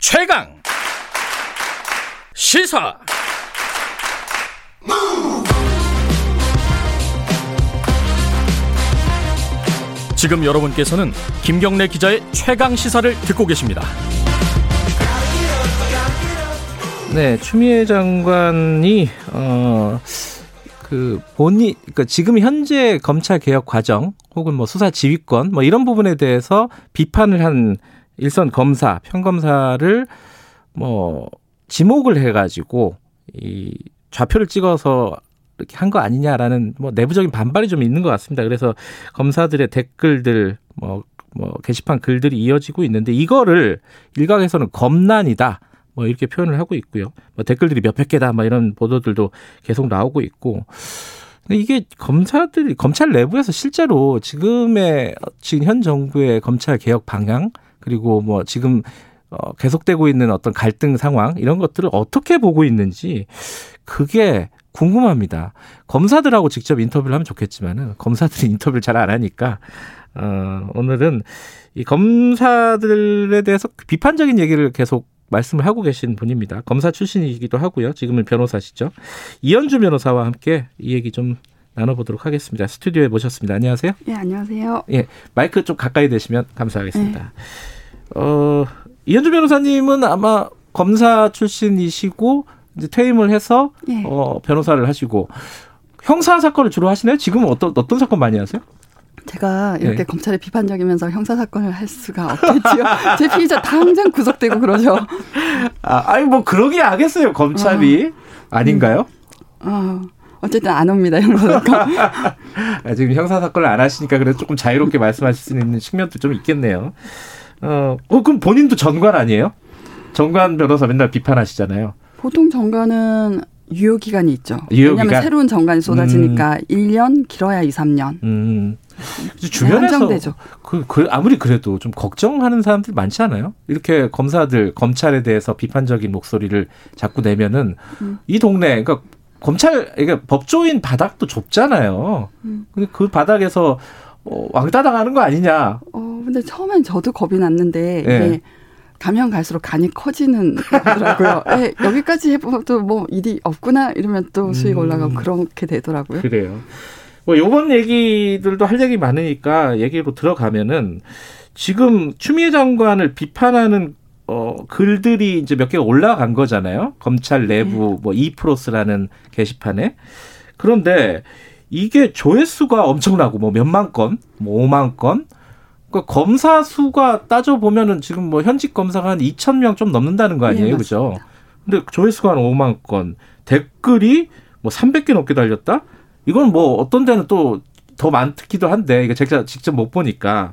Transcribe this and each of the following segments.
최강 시사 지금 여러분께서는 김경래 기자의 최강 시사를 듣고 계십니다. 네, 추미애 장관이 어. 그 본이 그러니까 지금 현재 검찰 개혁 과정 혹은 뭐 수사 지휘권 뭐 이런 부분에 대해서 비판을 한 일선 검사 평검사를 뭐 지목을 해가지고 이 좌표를 찍어서 이렇게 한 거 아니냐라는 뭐 내부적인 반발이 좀 있는 것 같습니다. 그래서 검사들의 댓글들 뭐, 뭐 게시판 글들이 이어지고 있는데 이거를 일각에서는 검난이다. 뭐 이렇게 표현을 하고 있고요. 뭐 댓글들이 몇백 개다 뭐 이런 보도들도 계속 나오고 있고. 이게 검사들이 검찰 내부에서 실제로 지금의 지금 현 정부의 검찰 개혁 방향 그리고 뭐 지금 어 계속되고 있는 어떤 갈등 상황 이런 것들을 어떻게 보고 있는지 그게 궁금합니다. 검사들하고 직접 인터뷰를 하면 좋겠지만은 검사들이 인터뷰를 잘 안 하니까 어 오늘은 이 검사들에 대해서 비판적인 얘기를 계속 말씀을 하고 계신 분입니다. 검사 출신이기도 하고요. 지금은 변호사시죠. 이현주 변호사와 함께 이 얘기 좀 나눠보도록 하겠습니다. 스튜디오에 모셨습니다. 안녕하세요. 예, 안녕하세요. 예, 마이크 좀 가까이 대시면 감사하겠습니다. 네. 어, 이현주 변호사님은 아마 검사 출신이시고 이제 퇴임을 해서 예. 어, 변호사를 하시고 형사 사건을 주로 하시나요? 지금은 어떤 어떤 사건 많이 하세요? 제가 이렇게 네. 검찰에 비판적이면서 형사 사건을 할 수가 없겠지요. 제 피의자 당장 구속되고 그러죠. 아, 아니 뭐 그러기 하겠어요. 검찰이 어. 아닌가요? 음. 어. 어쨌든 안 옵니다 형사사건. 아, 지금 형사 사건을 안 하시니까 그래도 조금 자유롭게 말씀하실 수 있는 측면도 좀 있겠네요. 어, 어 그럼 본인도 전관 아니에요? 전관 변호사 맨날 비판하시잖아요. 보통 전관은 유효 기간이 있죠. 유효 왜냐하면 기간? 새로운 정관이 쏟아지니까 음. 1년 길어야 2, 3년. 음. 주변에서 네, 그, 그 아무리 그래도 좀 걱정하는 사람들 많지 않아요? 이렇게 검사들 검찰에 대해서 비판적인 목소리를 자꾸 내면은 음. 이 동네 그러니까 검찰 그러니까 법조인 바닥도 좁잖아요. 음. 근데 그 바닥에서 어, 왕따 당하는 거 아니냐? 어 근데 처음엔 저도 겁이 났는데 네. 네. 가면 갈수록 간이 커지는 거더라고요. 네, 여기까지 해봐도 뭐 일이 없구나 이러면 또 수익 음. 올라가고 그렇게 되더라고요. 그래요. 뭐 요번 얘기들도 할 얘기 많으니까 얘기로 들어가면은 지금 추미애 장관을 비판하는 어 글들이 이제 몇 개가 올라간 거잖아요. 검찰 내부 네. 뭐 이프로스라는 게시판에. 그런데 이게 조회수가 엄청나고 뭐 몇만 건, 뭐 5만 건. 그러니까 검사 수가 따져 보면은 지금 뭐 현직 검사가 한 2천 명 좀 넘는다는 거 아니에요, 네, 그죠? 근데 조회수가 한 5만 건, 댓글이 뭐 300개 넘게 달렸다. 이건 뭐 어떤 데는 또 더 많기도 한데 이거 제가 직접 못 보니까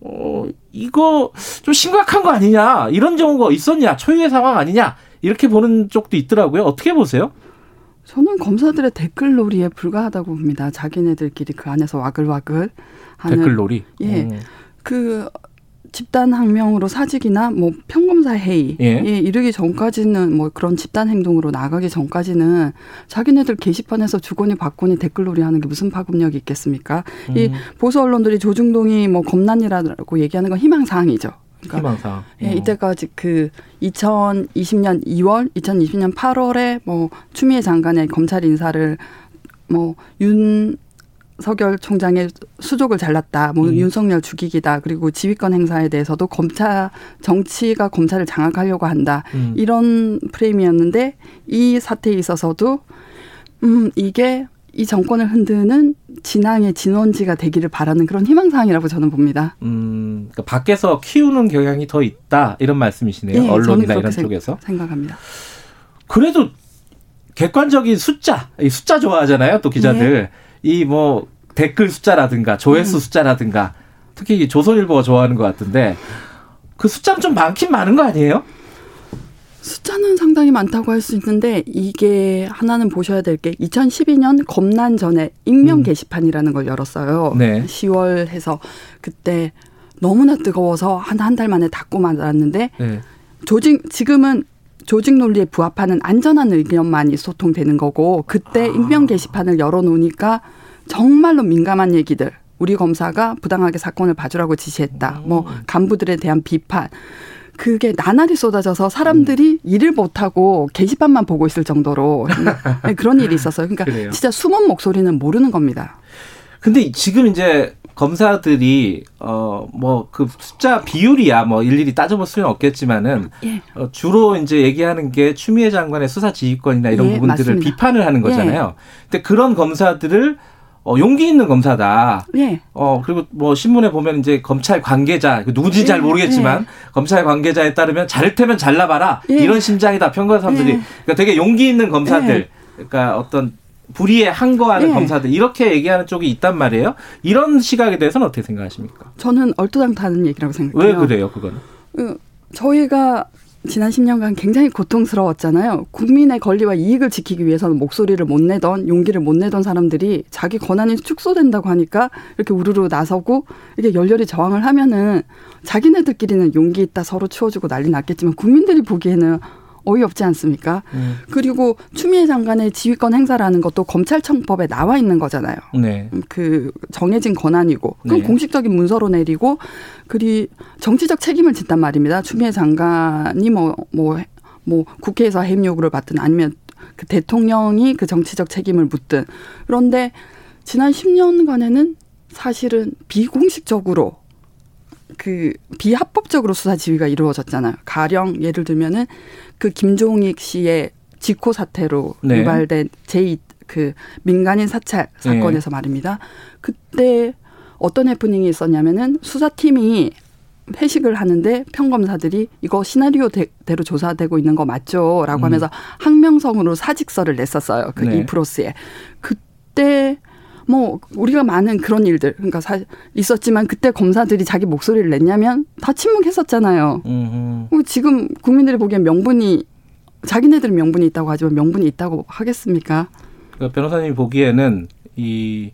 어 이거 좀 심각한 거 아니냐 이런 경우가 있었냐 초유의 상황 아니냐 이렇게 보는 쪽도 있더라고요. 어떻게 보세요? 저는 검사들의 댓글 놀이에 불과하다고 봅니다. 자기네들끼리 그 안에서 와글와글 하는 댓글 놀이. 예. 음. 그 집단 항명으로 사직이나 뭐 평검사 회의에 예. 이르기 전까지는 뭐 그런 집단 행동으로 나가기 전까지는 자기네들 게시판에서 주거니 받거니 댓글놀이 하는 게 무슨 파급력이 있겠습니까? 음. 이 보수 언론들이 조중동이 뭐 검난이라고 얘기하는 건 희망 사항이죠. 그러니까 희망사항. 예, 어. 이때까지 그 2020년 2월, 2020년 8월에 뭐 추미애 장관의 검찰 인사를 뭐윤 서결 총장의 수족을 잘랐다. 뭐 음. 윤석열 죽이기다. 그리고 지휘권 행사에 대해서도 검찰 정치가 검찰을 장악하려고 한다. 음. 이런 프레임이었는데 이 사태에 있어서도 음 이게 이 정권을 흔드는 진앙의 진원지가 되기를 바라는 그런 희망사항이라고 저는 봅니다. 음, 그러니까 밖에서 키우는 경향이 더 있다 이런 말씀이시네요. 네, 언론이나 이런 쪽에서 생각합니다. 그래도 객관적인 숫자, 이 숫자 좋아하잖아요. 또 기자들. 네. 이뭐 댓글 숫자라든가 조회수 음. 숫자라든가 특히 조선일보가 좋아하는 것 같은데 그 숫자는 좀 많긴 많은 거 아니에요? 숫자는 상당히 많다고 할 수 있는데 이게 하나는 보셔야 될 게 2012년 검난 전에 익명 음. 게시판이라는 걸 열었어요. 네. 10월 해서 그때 너무나 뜨거워서 한 한 달 만에 닫고 말았는데 네. 조직 지금은 조직 논리에 부합하는 안전한 의견만이 소통되는 거고 그때 아. 익명 게시판을 열어놓으니까 정말로 민감한 얘기들 우리 검사가 부당하게 사건을 봐주라고 지시했다. 뭐 간부들에 대한 비판 그게 나날이 쏟아져서 사람들이 음. 일을 못하고 게시판만 보고 있을 정도로 네, 그런 일이 있었어요. 그러니까 그래요. 진짜 숨은 목소리는 모르는 겁니다. 근데 지금 이제 검사들이 어 뭐 그 숫자 비율이야 뭐 일일이 따져볼 수는 없겠지만은 예. 어, 주로 이제 얘기하는 게 추미애 장관의 수사 지휘권이나 이런 예, 부분들을 맞습니다. 비판을 하는 거잖아요. 예. 근데 그런 검사들을 어, 용기 있는 검사다. 예. 어, 그리고 뭐 신문에 보면 이제 검찰 관계자, 그 누군지 잘 예, 모르겠지만 예. 검찰 관계자에 따르면 잘 테면 잘라봐라. 예. 이런 심장이다. 평균 사람들이. 예. 그러니까 되게 용기 있는 검사들. 예. 그러니까 어떤 불의에 항거하는 검사들 이렇게 얘기하는 쪽이 있단 말이에요. 이런 시각에 대해서는 어떻게 생각하십니까? 저는 얼토당토하는 얘기라고 생각해요. 왜 그래요, 그거는? 그, 저희가 지난 10년간 굉장히 고통스러웠잖아요. 국민의 권리와 이익을 지키기 위해서는 목소리를 못 내던 용기를 못 내던 사람들이 자기 권한이 축소된다고 하니까 이렇게 우르르 나서고 이게 열렬히 저항을 하면은 자기네들끼리는 용기 있다 서로 치워주고 난리 났겠지만 국민들이 보기에는 어이없지 않습니까? 음. 그리고 추미애 장관의 지휘권 행사라는 것도 검찰청법에 나와 있는 거잖아요. 네. 그 정해진 권한이고 그럼 네. 공식적인 문서로 내리고 그리 정치적 책임을 진단 말입니다. 추미애 장관이 뭐뭐뭐 뭐, 뭐 국회에서 해임 요구를 받든 아니면 그 대통령이 그 정치적 책임을 묻든 그런데 지난 10년간에는 사실은 비공식적으로 그 비합법적으로 수사 지휘가 이루어졌잖아요. 가령 예를 들면은 그 김종익 씨의 직호 사태로 네. 유발된 제2 그 민간인 사찰 사건에서 네. 말입니다. 그때 어떤 해프닝이 있었냐면은 수사팀이 회식을 하는데 평검사들이 이거 시나리오대로 조사되고 있는 거 맞죠?라고 음. 하면서 항명성으로 사직서를 냈었어요. 그 네. 이프로스에. 그때 뭐 우리가 많은 그런 일들 그러니까 사, 있었지만 그때 검사들이 자기 목소리를 냈냐면 다 침묵했었잖아요. 음흠. 지금 국민들이 보기엔 명분이 자기네들은 명분이 있다고 하지만 명분이 있다고 하겠습니까? 그러니까 변호사님이 보기에는 이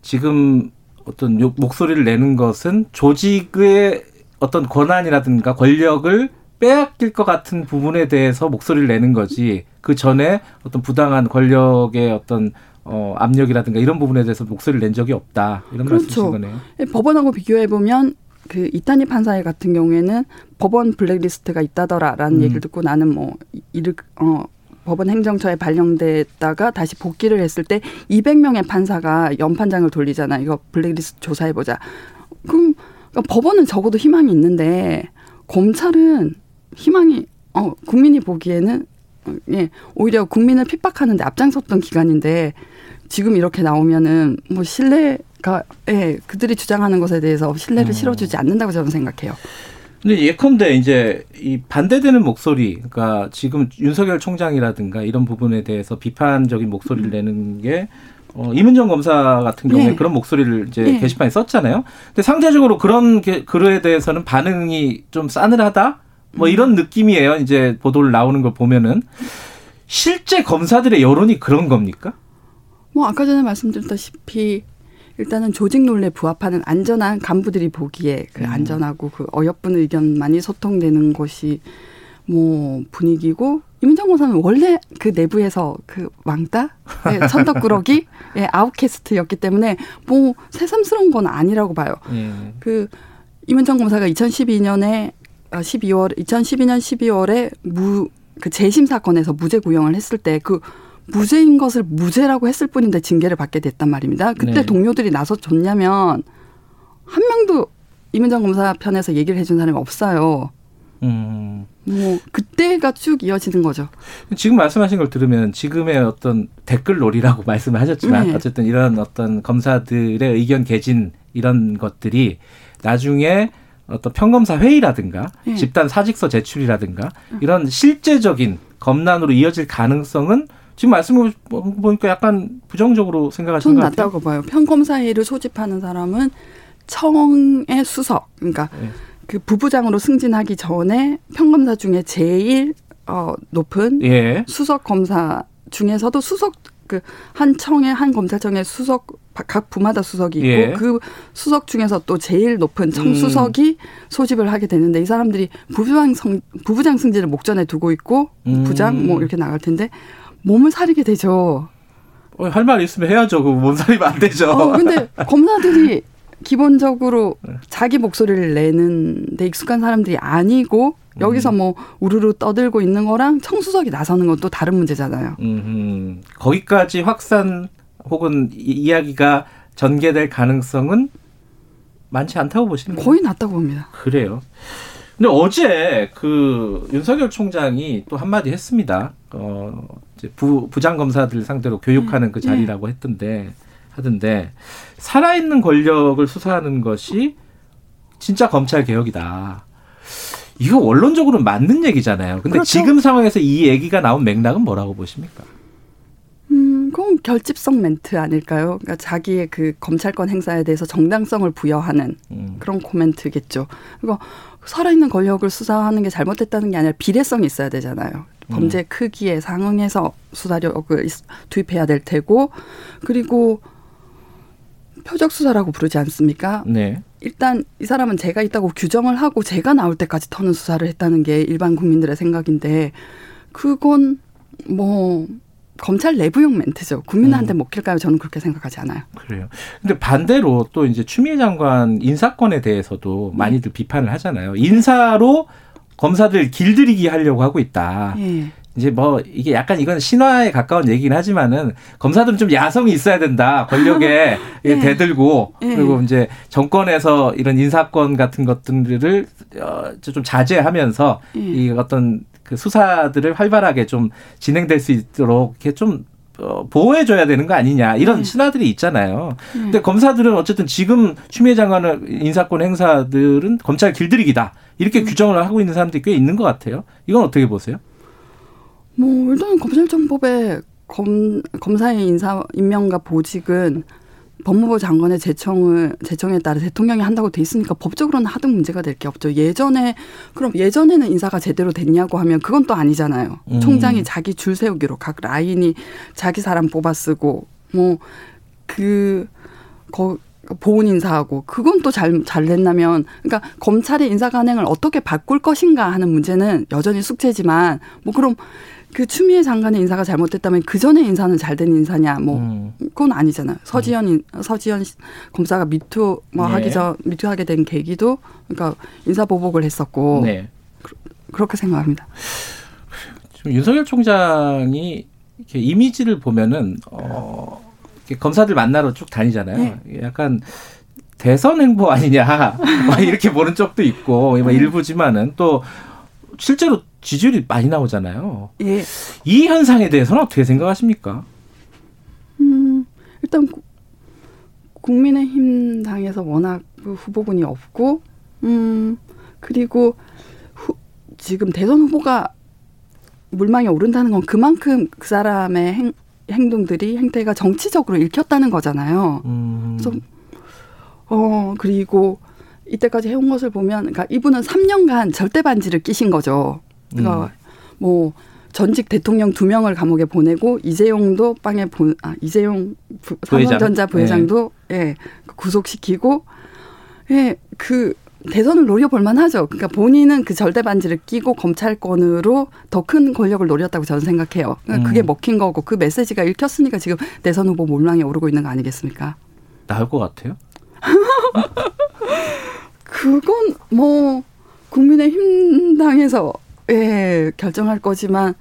지금 어떤 목소리를 내는 것은 조직의 어떤 권한이라든가 권력을 빼앗길 것 같은 부분에 대해서 목소리를 내는 거지 그 전에 어떤 부당한 권력의 어떤 어, 압력이라든가 이런 부분에 대해서 목소리를 낸 적이 없다 이런 그렇죠. 말씀이신 거네요. 예, 법원하고 비교해 보면 그 이탄희 판사의 같은 경우에는 법원 블랙리스트가 있다더라라는 음. 얘기를 듣고 나는 뭐 이를 어 법원 행정처에 발령됐다가 다시 복귀를 했을 때 200명의 판사가 연판장을 돌리잖아. 이거 블랙리스트 조사해 보자. 그럼 그러니까 법원은 적어도 희망이 있는데 검찰은 희망이 어 국민이 보기에는 예 오히려 국민을 핍박하는데 앞장섰던 기관인데 지금 이렇게 나오면은 뭐 신뢰가 예, 그들이 주장하는 것에 대해서 신뢰를 음. 실어주지 않는다고 저는 생각해요. 근데 예컨대 이제 이 반대되는 목소리, 그러니까 지금 윤석열 총장이라든가 이런 부분에 대해서 비판적인 목소리를 음. 내는 게 어, 이문정 검사 같은 경우에 네. 그런 목소리를 이제 네. 게시판에 썼잖아요. 근데 상대적으로 그런 게, 글에 대해서는 반응이 좀 싸늘하다? 뭐 이런 음. 느낌이에요. 이제 보도를 나오는 걸 보면은 실제 검사들의 여론이 그런 겁니까? 뭐 아까 전에 말씀드렸다시피 일단은 조직 론에 부합하는 안전한 간부들이 보기에 그 음. 안전하고 그 어여쁜 의견만이 소통되는 것이 뭐 분위기고 이민정 검사는 원래 그 내부에서 그 왕따, 네, 천덕꾸러기, 예, 아웃캐스트였기 때문에 뭐 새삼스러운 건 아니라고 봐요. 음. 그 이민정 검사가 2012년에 아 12월 2012년 12월에 무 그 재심 사건에서 무죄 구형을 했을 때 그 무죄인 것을 무죄라고 했을 뿐인데 징계를 받게 됐단 말입니다. 그때 네. 동료들이 나서 줬냐면 한 명도 이문정 검사 편에서 얘기를 해준 사람이 없어요. 음. 뭐 그때가 쭉 이어지는 거죠. 지금 말씀하신 걸 들으면 지금의 어떤 댓글놀이라고 말씀을 하셨지만 네. 어쨌든 이런 어떤 검사들의 의견 개진 이런 것들이 나중에 어떤 평검사 회의라든가 네. 집단 사직서 제출이라든가 이런 실제적인 검난으로 이어질 가능성은 지금 말씀을 보니까 약간 부정적으로 생각하시는 것 같아요. 낮다고 봐요. 평검사회를 소집하는 사람은 청의 수석, 그러니까 네. 그 부부장으로 승진하기 전에 평검사 중에 제일 어, 높은 예. 수석 검사 중에서도 수석 그 한 청의 한 검찰청의 수석 각 부마다 수석이 있고 예. 그 수석 중에서 또 제일 높은 청수석이 음. 소집을 하게 되는데 이 사람들이 부부장 성 부부장 승진을 목전에 두고 있고 음. 부장 뭐 이렇게 나갈 텐데 몸을 사리게 되죠. 어, 할말 있으면 해야죠. 그 몸살이면 안 되죠. 어, 근데 검사들이 기본적으로 네. 자기 목소리를 내는 데 익숙한 사람들이 아니고 여기서 음. 뭐 우르르 떠들고 있는 거랑 청수석이 나서는 건 또 다른 문제잖아요. 음, 거기까지 확산 혹은 이- 이야기가 전개될 가능성은 많지 않다고 거예요? 거의 낮다고 봅니다. 그래요. 근데 어제 그 윤석열 총장이 또 한마디 했습니다. 어, 부, 부장 검사들 상대로 교육하는 그 네. 자리라고 했던데, 하던데, 살아있는 권력을 수사하는 것이 진짜 검찰 개혁이다. 이거 원론적으로 맞는 얘기잖아요. 근데 그렇죠. 지금 상황에서 이 얘기가 나온 맥락은 뭐라고 보십니까? 음, 그건 결집성 멘트 아닐까요? 그러니까 자기의 그 검찰권 행사에 대해서 정당성을 부여하는 음. 그런 코멘트겠죠. 그러니까 살아있는 권력을 수사하는 게 잘못됐다는 게 아니라 비례성이 있어야 되잖아요. 범죄 크기에 상응해서 수사력을 있- 투입해야 될 테고, 그리고 표적 수사라고 부르지 않습니까? 네. 일단 이 사람은 제가 있다고 규정을 하고 제가 나올 때까지 터는 수사를 했다는 게 일반 국민들의 생각인데 그건 뭐 검찰 내부용 멘트죠. 국민한테 음. 먹힐까요? 저는 그렇게 생각하지 않아요. 그래요. 근데 반대로 또 이제 추미애 장관 인사권에 대해서도 많이들 비판을 하잖아요. 인사로 검사들 길들이기 하려고 하고 있다. 예. 이제 뭐 이게 약간 이건 신화에 가까운 얘기긴 하지만은 검사들은 좀 야성이 있어야 된다. 권력에 예. 대들고 예. 그리고 이제 정권에서 이런 인사권 같은 것들을 어, 좀 자제하면서 예. 이 어떤 그 수사들을 활발하게 좀 진행될 수 있도록 이렇게 좀 어, 보호해줘야 되는 거 아니냐 이런 네. 신화들이 있잖아요. 예. 근데 검사들은 어쨌든 지금 추미애 장관의 인사권 행사들은 검찰 길들이기다 이렇게 음. 규정을 하고 있는 사람들이 꽤 있는 것 같아요. 이건 어떻게 보세요? 뭐 일단 검찰청법에 검 검사의 인사 임명과 보직은 법무부 장관의 제청을 제청에 따라 대통령이 한다고 돼 있으니까 법적으로는 하등 문제가 될 게 없죠. 예전에 그럼 예전에는 인사가 제대로 됐냐고 하면 그건 또 아니잖아요. 음. 총장이 자기 줄 세우기로 각 라인이 자기 사람 뽑아 쓰고 뭐그 거 보훈 인사하고 그건 또 잘 잘 됐나면 그러니까 검찰의 인사 관행을 어떻게 바꿀 것인가 하는 문제는 여전히 숙제지만 뭐 그럼 그 추미애 장관의 인사가 잘못됐다면 그 전에 인사는 잘 된 인사냐 뭐 음. 그건 아니잖아요. 서지현 인- 서지현 씨- 검사가 미투 뭐 네. 하기 전 미투하게 된 계기도 그러니까 인사 보복을 했었고 네. 그렇게 생각합니다. 지금 윤석열 총장이 이렇게 이미지를 보면은 어 이렇게 검사들 만나러 쭉 다니잖아요. 약간 대선 행보 아니냐 막 이렇게 보는 쪽도 있고 뭐 일부지만은 또 실제로 지지율이 많이 나오잖아요. 예. 이 현상에 대해서는 어떻게 생각하십니까? 음, 일단 구- 국민의힘 당에서 워낙 그 후보군이 없고, 음, 그리고 후, 지금 대선 후보가 물망에 오른다는 건 그만큼 그 사람의 행, 행동들이 행태가 정치적으로 읽혔다는 거잖아요. 음. 그래서 어 그리고 이때까지 해온 것을 보면, 그러니까 이분은 3년간 절대 반지를 끼신 거죠. 그러니까 음. 뭐 전직 대통령 두 명을 감옥에 보내고 이재용도 빵에 보, 아 이재용 부. 삼성전자 부회장도 예 구속시키고 예그 대선을 노려볼 만하죠. 그러니까 본인은 그 절대 반지를 끼고 검찰권으로 더 큰 권력을 노렸다고 저는 생각해요. 그러니까 그게 음. 먹힌 거고 그 메시지가 읽혔으니까 지금 대선 후보 몰망에 오르고 있는 거 아니겠습니까? 나을 것 같아요. 그건 뭐 국민의힘 당에서 예 결정할 거지만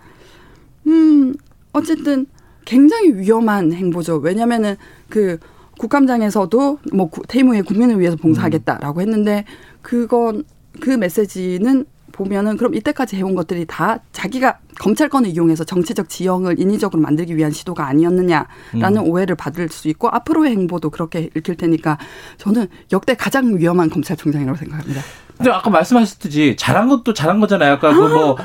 음 어쨌든 굉장히 위험한 행보죠. 왜냐면은 그 국감장에서도 뭐 후에 국민을 위해서 봉사하겠다라고 했는데 그건 그 메시지는 보면은 그럼 이때까지 해온 것들이 다 자기가 검찰권을 이용해서 정치적 지형을 인위적으로 만들기 위한 시도가 아니었느냐라는 오해를 받을 수 있고 앞으로의 행보도 그렇게 읽힐 테니까 저는 역대 가장 위험한 검찰총장이라고 생각합니다. 근데 아까 말씀하셨듯이 잘한 것도 잘한 거잖아요. 아까 그뭐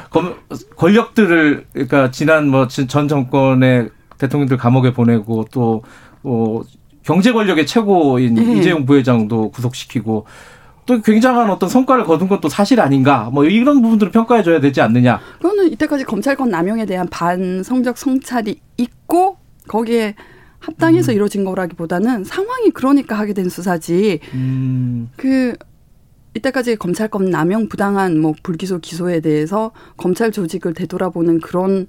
권력들을 그러니까 지난 뭐 전 정권의 대통령들 감옥에 보내고 또 어, 경제 권력의 최고인 예. 이재용 부회장도 구속시키고 또 굉장한 어떤 성과를 거둔 것도 사실 아닌가 뭐 이런 부분들을 평가해 줘야 되지 않느냐. 그거는 이때까지 검찰권 남용에 대한 반성적 성찰이 있고 거기에 합당해서 이루어진 거라기보다는 상황이 그러니까 하게 된 수사지. 음. 그 이때까지 검찰권 남용 부당한 뭐 불기소 기소에 대해서 검찰 조직을 되돌아보는 그런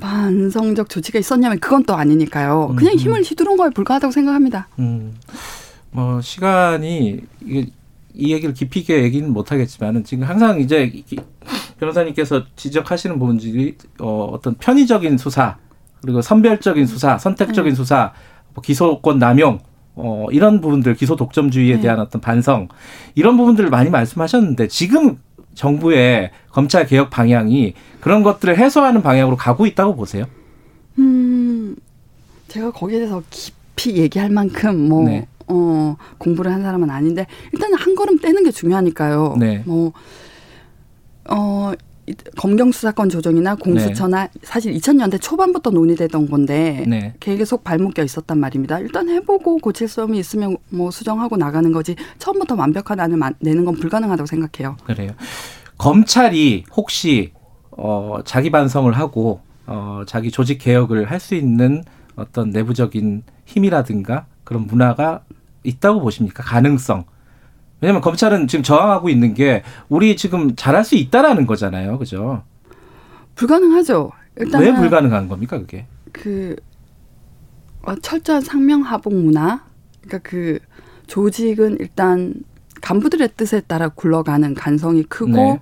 반성적 조치가 있었냐면 그건 또 아니니까요. 그냥 음. 힘을 휘두른 거에 불과하다고 생각합니다. 음. 뭐 시간이 이게 이 얘기를 깊이 있게 얘기는 못하겠지만은 지금 항상 이제 변호사님께서 지적하시는 부분들이 어, 어떤 편의적인 수사 그리고 선별적인 수사, 선택적인 네. 수사, 뭐 기소권 남용 어, 이런 부분들 기소 독점주의에 네. 대한 어떤 반성 이런 부분들을 많이 말씀하셨는데 지금 정부의 검찰 개혁 방향이 그런 것들을 해소하는 방향으로 가고 있다고 보세요? 음, 제가 거기에 대해서 깊이 얘기할 만큼 뭐 네. 어, 공부를 한 사람은 아닌데 일단 한 걸음 떼는 게 중요하니까요. 네. 뭐 어, 검경 수사권 조정이나 공수처나 네. 사실 2000년대 초반부터 논의되던 건데 네. 계속 발목껴 있었단 말입니다. 일단 해보고 고칠 점이 있으면 뭐 수정하고 나가는 거지 처음부터 완벽한 안을 내는 건 불가능하다고 생각해요. 그래요. 검찰이 혹시 어, 자기 반성을 하고 어, 자기 조직 개혁을 할 수 있는 어떤 내부적인 힘이라든가 그런 문화가 있다고 보십니까? 가능성. 왜냐하면 검찰은 지금 저항하고 있는 게 우리 지금 잘할 수 있다라는 거잖아요, 그죠? 불가능하죠. 일단 왜 불가능한 겁니까, 그게? 그 어, 철저한 상명하복 문화. 그러니까 그 조직은 일단 간부들의 뜻에 따라 굴러가는 간성이 크고, 네.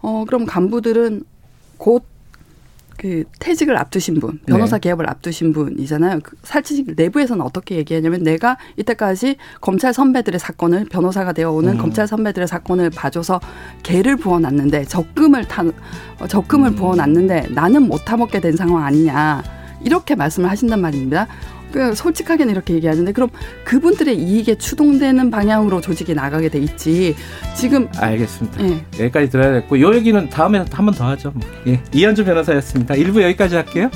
어 그럼 간부들은 곧 그 퇴직을 앞두신 분, 변호사 네. 개업을 앞두신 분이잖아요. 그 사실 내부에서는 어떻게 얘기하냐면 내가 이때까지 검찰 선배들의 사건을 변호사가 되어 오는 음. 검찰 선배들의 사건을 봐줘서 개를 부어놨는데 적금을 타 어, 적금을 음. 부어놨는데 나는 못 타먹게 된 상황 아니냐 이렇게 말씀을 하신단 말입니다. 그 솔직하게는 이렇게 얘기하는데 그럼 그분들의 이익에 추동되는 방향으로 조직이 나가게 돼 있지. 지금 알겠습니다. 예. 여기까지 들어야겠고 이 얘기는 다음에 한 번 더 하죠. 뭐. 예. 이현주 변호사였습니다. 일부 여기까지 할게요.